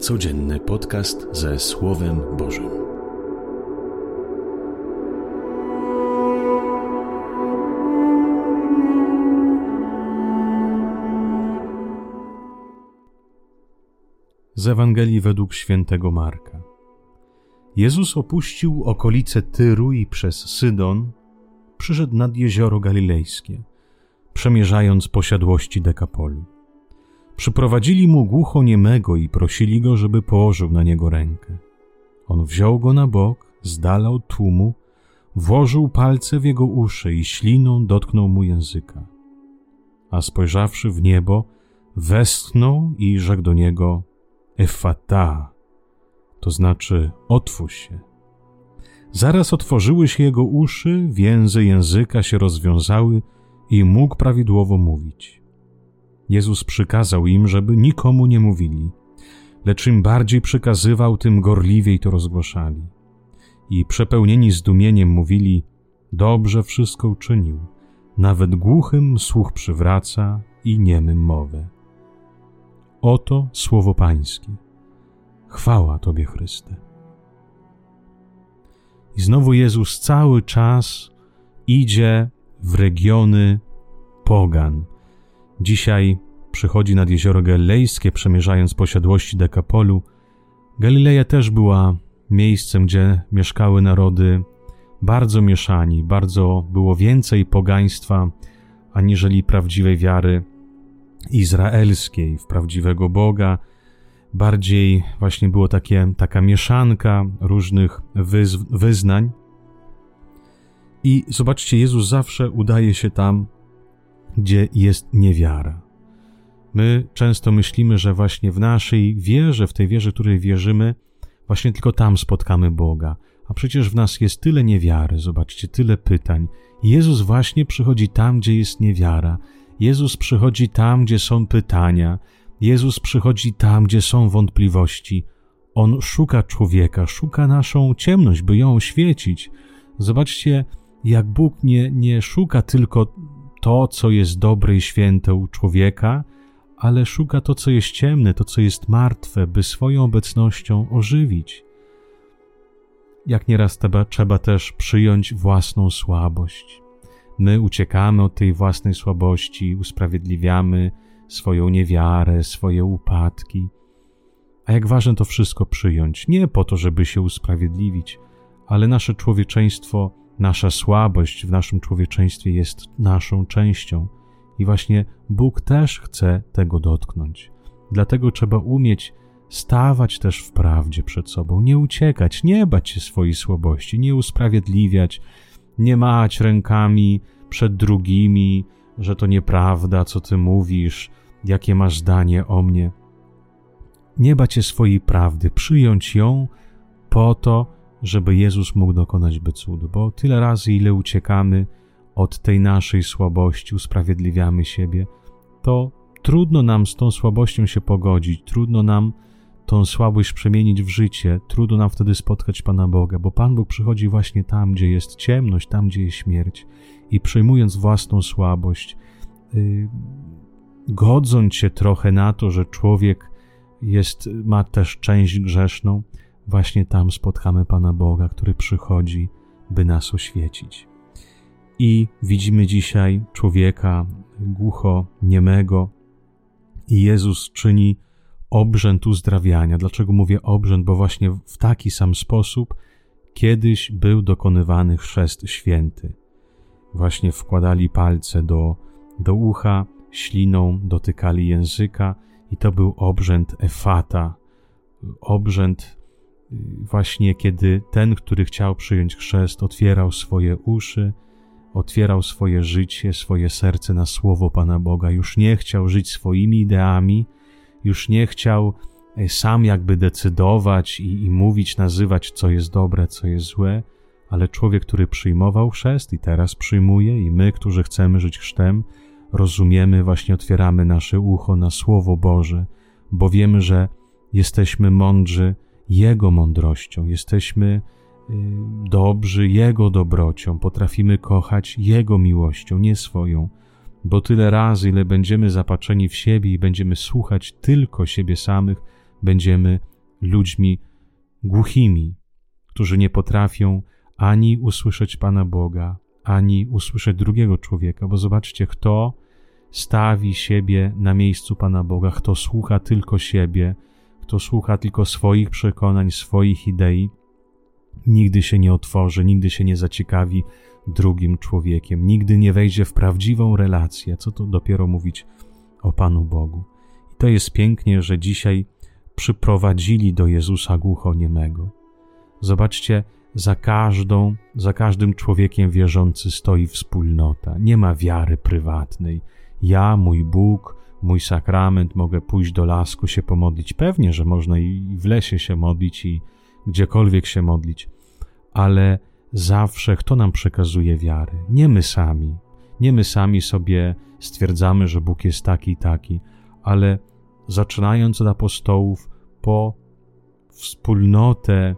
Codzienny podcast ze Słowem Bożym. Z Ewangelii według świętego Marka. Jezus opuścił okolice Tyru i przez Sydon przyszedł nad jezioro galilejskie, przemierzając posiadłości Dekapolu. Przyprowadzili mu głuchoniemego i prosili go, żeby położył na niego rękę. On wziął go na bok, z dala od tłumu, włożył palce w jego uszy i śliną dotknął mu języka. A spojrzawszy w niebo, westchnął i rzekł do niego Efata, to znaczy otwórz się. Zaraz otworzyły się jego uszy, więzy języka się rozwiązały i mógł prawidłowo mówić. Jezus przykazał im, żeby nikomu nie mówili, lecz im bardziej przykazywał, tym gorliwiej to rozgłaszali. I przepełnieni zdumieniem mówili: Dobrze wszystko uczynił, nawet głuchym słuch przywraca i niemym mowę. Oto słowo Pańskie. Chwała Tobie, Chryste. I znowu Jezus cały czas idzie w regiony pogan Dzisiaj przychodzi nad jezioro Galilejskie, przemierzając posiadłości Dekapolu. Galileja też była miejscem, gdzie mieszkały narody bardzo mieszani, bardzo było więcej pogaństwa aniżeli prawdziwej wiary izraelskiej, w prawdziwego Boga. Bardziej właśnie było takie, taka mieszanka różnych wyz, wyznań. I zobaczcie, Jezus zawsze udaje się tam, gdzie jest niewiara. My często myślimy, że właśnie w naszej wierze, w tej wierze, której wierzymy, właśnie tylko tam spotkamy Boga. A przecież w nas jest tyle niewiary, zobaczcie, tyle pytań. Jezus właśnie przychodzi tam, gdzie jest niewiara. Jezus przychodzi tam, gdzie są pytania. Jezus przychodzi tam, gdzie są wątpliwości. On szuka człowieka, szuka naszą ciemność, by ją oświecić. Zobaczcie, jak Bóg nie, nie szuka tylko to, co jest dobre i święte u człowieka, ale szuka to, co jest ciemne, to, co jest martwe, by swoją obecnością ożywić. Jak nieraz trzeba, trzeba też przyjąć własną słabość. My uciekamy od tej własnej słabości, usprawiedliwiamy swoją niewiarę, swoje upadki. A jak ważne to wszystko przyjąć, nie po to, żeby się usprawiedliwić, ale nasze człowieczeństwo Nasza słabość w naszym człowieczeństwie jest naszą częścią i właśnie Bóg też chce tego dotknąć. Dlatego trzeba umieć stawać też w prawdzie przed sobą, nie uciekać, nie bać się swojej słabości, nie usprawiedliwiać, nie mać rękami przed drugimi, że to nieprawda, co ty mówisz, jakie masz zdanie o mnie. Nie bać się swojej prawdy, przyjąć ją po to, żeby Jezus mógł dokonać by cudu, bo tyle razy, ile uciekamy od tej naszej słabości, usprawiedliwiamy siebie, to trudno nam z tą słabością się pogodzić, trudno nam tą słabość przemienić w życie, trudno nam wtedy spotkać Pana Boga, bo Pan Bóg przychodzi właśnie tam, gdzie jest ciemność, tam, gdzie jest śmierć. I przyjmując własną słabość, yy, godząc się trochę na to, że człowiek jest, ma też część grzeszną, właśnie tam spotkamy Pana Boga, który przychodzi, by nas oświecić. I widzimy dzisiaj człowieka głucho, niemego, i Jezus czyni obrzęd uzdrawiania. Dlaczego mówię obrzęd? Bo właśnie w taki sam sposób kiedyś był dokonywany chrzest święty. Właśnie wkładali palce do, do ucha, śliną dotykali języka, i to był obrzęd efata, obrzęd właśnie kiedy ten, który chciał przyjąć chrzest, otwierał swoje uszy, otwierał swoje życie, swoje serce na słowo Pana Boga, już nie chciał żyć swoimi ideami, już nie chciał e, sam jakby decydować i, i mówić, nazywać, co jest dobre, co jest złe, ale człowiek, który przyjmował chrzest i teraz przyjmuje, i my, którzy chcemy żyć chrztem, rozumiemy, właśnie otwieramy nasze ucho na Słowo Boże, bo wiemy, że jesteśmy mądrzy, jego mądrością, jesteśmy y, dobrzy Jego dobrocią, potrafimy kochać Jego miłością, nie swoją, bo tyle razy, ile będziemy zapatrzeni w siebie i będziemy słuchać tylko siebie samych, będziemy ludźmi głuchimi, którzy nie potrafią ani usłyszeć Pana Boga, ani usłyszeć drugiego człowieka, bo zobaczcie, kto stawi siebie na miejscu Pana Boga, kto słucha tylko siebie, kto słucha tylko swoich przekonań, swoich idei, nigdy się nie otworzy, nigdy się nie zaciekawi drugim człowiekiem, nigdy nie wejdzie w prawdziwą relację, co to dopiero mówić o Panu Bogu. I to jest pięknie, że dzisiaj przyprowadzili do Jezusa głuchoniemego. Zobaczcie, za każdą, za każdym człowiekiem wierzący stoi wspólnota. Nie ma wiary prywatnej. Ja, mój Bóg, mój sakrament, mogę pójść do lasku się pomodlić. Pewnie, że można i w lesie się modlić i gdziekolwiek się modlić, ale zawsze kto nam przekazuje wiarę? Nie my sami. Nie my sami sobie stwierdzamy, że Bóg jest taki i taki, ale zaczynając od apostołów po wspólnotę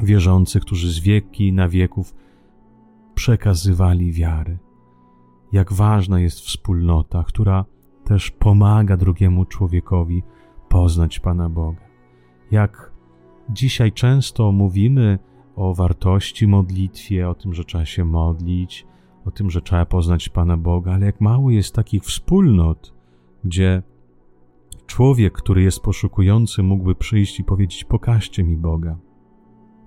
wierzących, którzy z wieki na wieków przekazywali wiarę. Jak ważna jest wspólnota, która też pomaga drugiemu człowiekowi poznać Pana Boga. Jak dzisiaj często mówimy o wartości modlitwie, o tym, że trzeba się modlić, o tym, że trzeba poznać Pana Boga, ale jak mało jest takich wspólnot, gdzie człowiek, który jest poszukujący, mógłby przyjść i powiedzieć: Pokażcie mi Boga,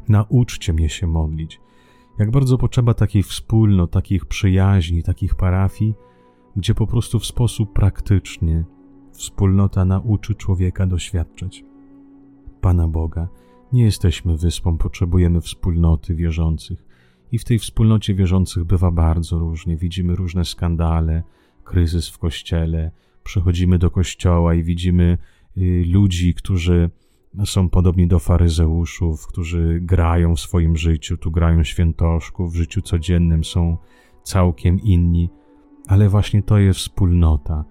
nauczcie mnie się modlić. Jak bardzo potrzeba takiej wspólnot, takich przyjaźni, takich parafii, gdzie po prostu w sposób praktyczny wspólnota nauczy człowieka doświadczać Pana Boga. Nie jesteśmy wyspą, potrzebujemy wspólnoty wierzących. I w tej wspólnocie wierzących bywa bardzo różnie. Widzimy różne skandale, kryzys w kościele, przychodzimy do kościoła i widzimy y, ludzi, którzy są podobni do faryzeuszów, którzy grają w swoim życiu, tu grają świętoszków, w życiu codziennym są całkiem inni, ale właśnie to jest wspólnota.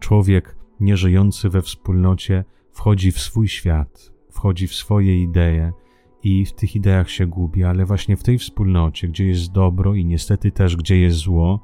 Człowiek nieżyjący we wspólnocie wchodzi w swój świat, wchodzi w swoje idee i w tych ideach się gubi, ale właśnie w tej wspólnocie, gdzie jest dobro i niestety też gdzie jest zło,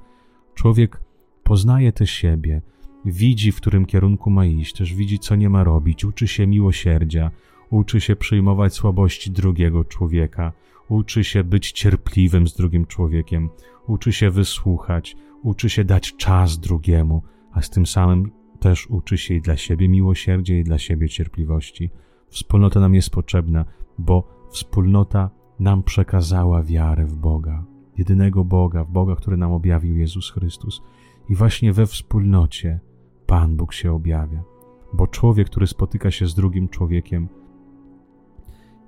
człowiek poznaje też siebie, widzi, w którym kierunku ma iść, też widzi, co nie ma robić, uczy się miłosierdzia, uczy się przyjmować słabości drugiego człowieka, uczy się być cierpliwym z drugim człowiekiem, uczy się wysłuchać, uczy się dać czas drugiemu, a z tym samym też uczy się i dla siebie miłosierdzia, i dla siebie cierpliwości. Wspólnota nam jest potrzebna, bo wspólnota nam przekazała wiarę w Boga, jedynego Boga, w Boga, który nam objawił Jezus Chrystus. I właśnie we wspólnocie Pan Bóg się objawia, bo człowiek, który spotyka się z drugim człowiekiem,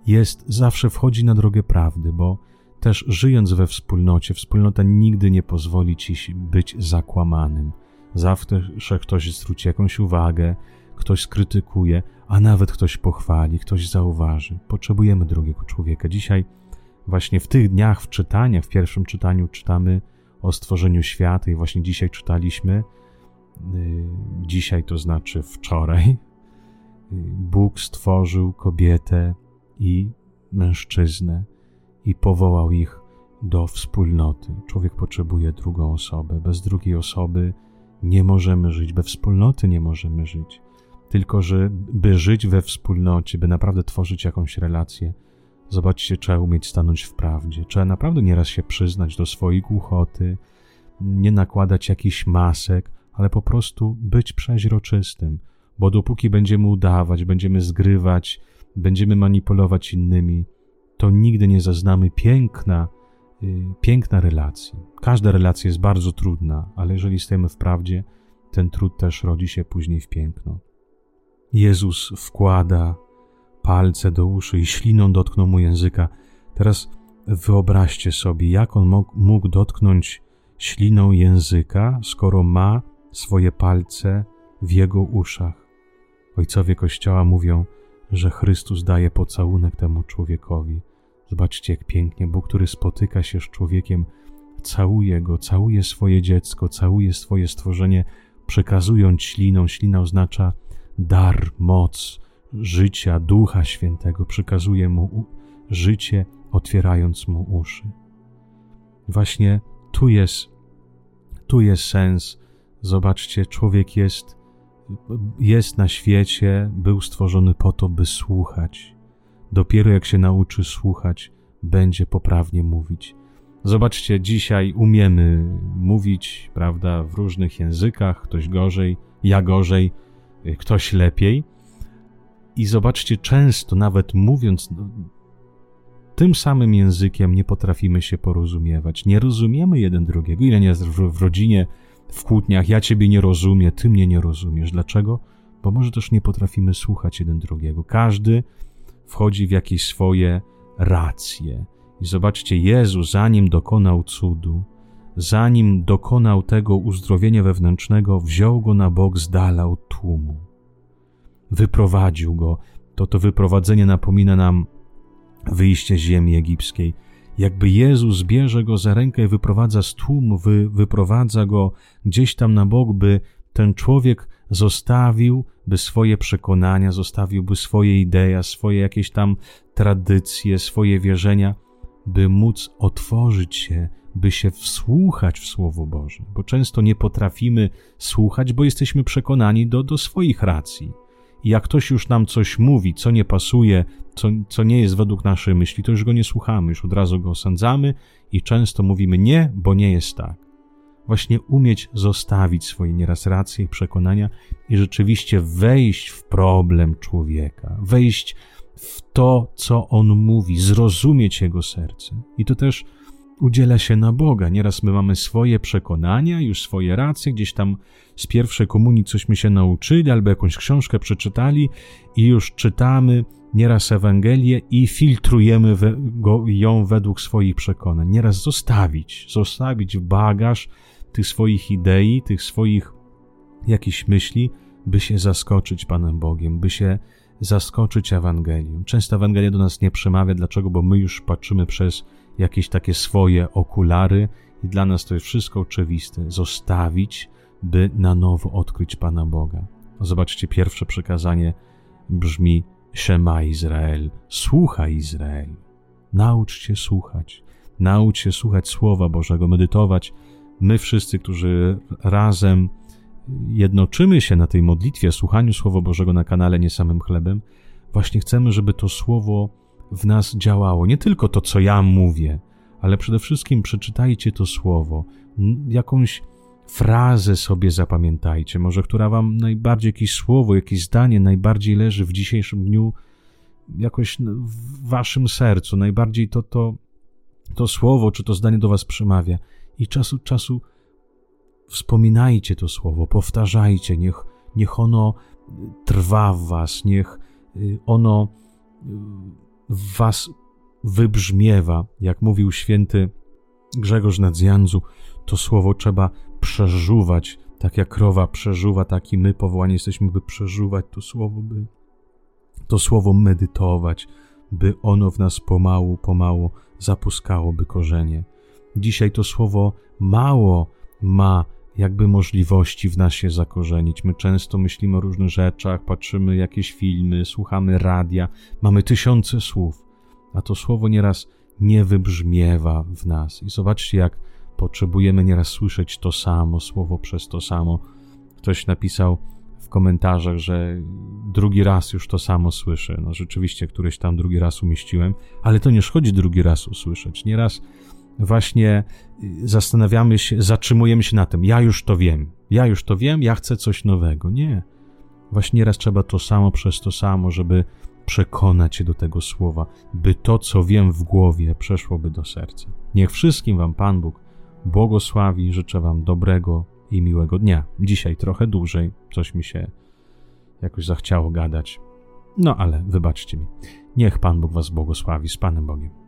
jest, zawsze wchodzi na drogę prawdy, bo też żyjąc we wspólnocie, wspólnota nigdy nie pozwoli ci być zakłamanym. Zawsze ktoś zwróci jakąś uwagę, ktoś skrytykuje, a nawet ktoś pochwali, ktoś zauważy. Potrzebujemy drugiego człowieka. Dzisiaj, właśnie w tych dniach, w czytaniach, w pierwszym czytaniu czytamy o stworzeniu świata i właśnie dzisiaj czytaliśmy, yy, dzisiaj to znaczy wczoraj, yy, Bóg stworzył kobietę i mężczyznę i powołał ich do wspólnoty. Człowiek potrzebuje drugą osobę. Bez drugiej osoby nie możemy żyć, bez wspólnoty nie możemy żyć. Tylko, że by żyć we wspólnocie, by naprawdę tworzyć jakąś relację, zobaczcie, trzeba umieć stanąć w prawdzie. Trzeba naprawdę nieraz się przyznać do swojej głuchoty, nie nakładać jakichś masek, ale po prostu być przeźroczystym, bo dopóki będziemy udawać, będziemy zgrywać, będziemy manipulować innymi, to nigdy nie zaznamy piękna, yy, piękna relacji. Każda relacja jest bardzo trudna, ale jeżeli stajemy w prawdzie, ten trud też rodzi się później w piękno. Jezus wkłada palce do uszy i śliną dotknął mu języka. Teraz wyobraźcie sobie, jak on mógł, mógł dotknąć śliną języka, skoro ma swoje palce w jego uszach. Ojcowie Kościoła mówią, że Chrystus daje pocałunek temu człowiekowi. Zobaczcie, jak pięknie Bóg, który spotyka się z człowiekiem, całuje go, całuje swoje dziecko, całuje swoje stworzenie, przekazując śliną. Ślina oznacza dar, moc, życia, Ducha Świętego, przekazuje mu życie, otwierając mu uszy. Właśnie tu jest, tu jest sens. Zobaczcie, człowiek jest jest na świecie, był stworzony po to, by słuchać. Dopiero jak się nauczy słuchać, będzie poprawnie mówić. Zobaczcie, dzisiaj umiemy mówić, prawda, w różnych językach, ktoś gorzej, ja gorzej, ktoś lepiej. I zobaczcie, często nawet mówiąc no, tym samym językiem nie potrafimy się porozumiewać. Nie rozumiemy jeden drugiego. Ile nie jest w rodzinie, w kłótniach, ja ciebie nie rozumiem, ty mnie nie rozumiesz. Dlaczego? Bo może też nie potrafimy słuchać jeden drugiego. Każdy wchodzi w jakieś swoje racje. I zobaczcie, Jezus, zanim dokonał cudu, zanim dokonał tego uzdrowienia wewnętrznego, wziął go na bok z dala od tłumu. Wyprowadził go. To to wyprowadzenie napomina nam wyjście z ziemi egipskiej. Jakby Jezus bierze go za rękę i wyprowadza z tłumu, wy, wyprowadza go gdzieś tam na bok, by ten człowiek zostawił by swoje przekonania, zostawiłby swoje idee, swoje jakieś tam tradycje, swoje wierzenia, by móc otworzyć się, by się wsłuchać w Słowo Boże. Bo często nie potrafimy słuchać, bo jesteśmy przekonani do, do swoich racji. I jak ktoś już nam coś mówi, co nie pasuje, co, co nie jest według naszej myśli, to już go nie słuchamy, już od razu go osądzamy i często mówimy nie, bo nie jest tak. Właśnie umieć zostawić swoje nieraz racje i przekonania i rzeczywiście wejść w problem człowieka, wejść w to, co on mówi, zrozumieć jego serce. I to też udziela się na Boga. Nieraz my mamy swoje przekonania, już swoje racje, gdzieś tam z pierwszej komunii cośmy się nauczyli, albo jakąś książkę przeczytali i już czytamy nieraz Ewangelię i filtrujemy we, go, ją według swoich przekonań. Nieraz zostawić, zostawić bagaż tych swoich idei, tych swoich jakichś myśli, by się zaskoczyć Panem Bogiem, by się zaskoczyć Ewangelią. Często Ewangelia do nas nie przemawia, dlaczego? Bo my już patrzymy przez jakieś takie swoje okulary i dla nas to jest wszystko oczywiste. Zostawić, by na nowo odkryć Pana Boga. Zobaczcie, pierwsze przekazanie brzmi Szema Izrael, słuchaj Izrael. Naucz się słuchać. Naucz się słuchać Słowa Bożego, medytować. My wszyscy, którzy razem jednoczymy się na tej modlitwie, słuchaniu Słowa Bożego na kanale Nie Samym Chlebem, właśnie chcemy, żeby to Słowo w nas działało. Nie tylko to, co ja mówię, ale przede wszystkim przeczytajcie to Słowo, jakąś frazę sobie zapamiętajcie, może która wam najbardziej, jakieś słowo, jakieś zdanie najbardziej leży w dzisiejszym dniu, jakoś w waszym sercu, najbardziej to, to, to słowo czy to zdanie do was przemawia. I czasu czasu Wspominajcie to słowo, powtarzajcie, niech, niech ono trwa w was, niech y, ono y, w was wybrzmiewa. Jak mówił święty Grzegorz Nadzjanzu, to słowo trzeba przeżuwać, tak jak krowa przeżuwa, tak i my powołani jesteśmy, by przeżuwać to słowo, by to słowo medytować, by ono w nas pomału, pomału zapuskałoby korzenie. Dzisiaj to słowo mało ma jakby możliwości w nas się zakorzenić. My często myślimy o różnych rzeczach, patrzymy jakieś filmy, słuchamy radia, mamy tysiące słów, a to słowo nieraz nie wybrzmiewa w nas. I zobaczcie, jak potrzebujemy nieraz słyszeć to samo, słowo przez to samo. Ktoś napisał w komentarzach, że drugi raz już to samo słyszę. No rzeczywiście, któryś tam drugi raz umieściłem, ale to nie szkodzi drugi raz usłyszeć. Nieraz właśnie y, zastanawiamy się, zatrzymujemy się na tym, ja już to wiem, ja już to wiem, ja chcę coś nowego. Nie. Właśnie raz trzeba to samo przez to samo, żeby przekonać się do tego słowa, by to, co wiem w głowie, przeszłoby do serca. Niech wszystkim Wam Pan Bóg błogosławi, życzę Wam dobrego i miłego dnia. Dzisiaj trochę dłużej, coś mi się jakoś zachciało gadać. No ale wybaczcie mi. Niech Pan Bóg Was błogosławi z Panem Bogiem.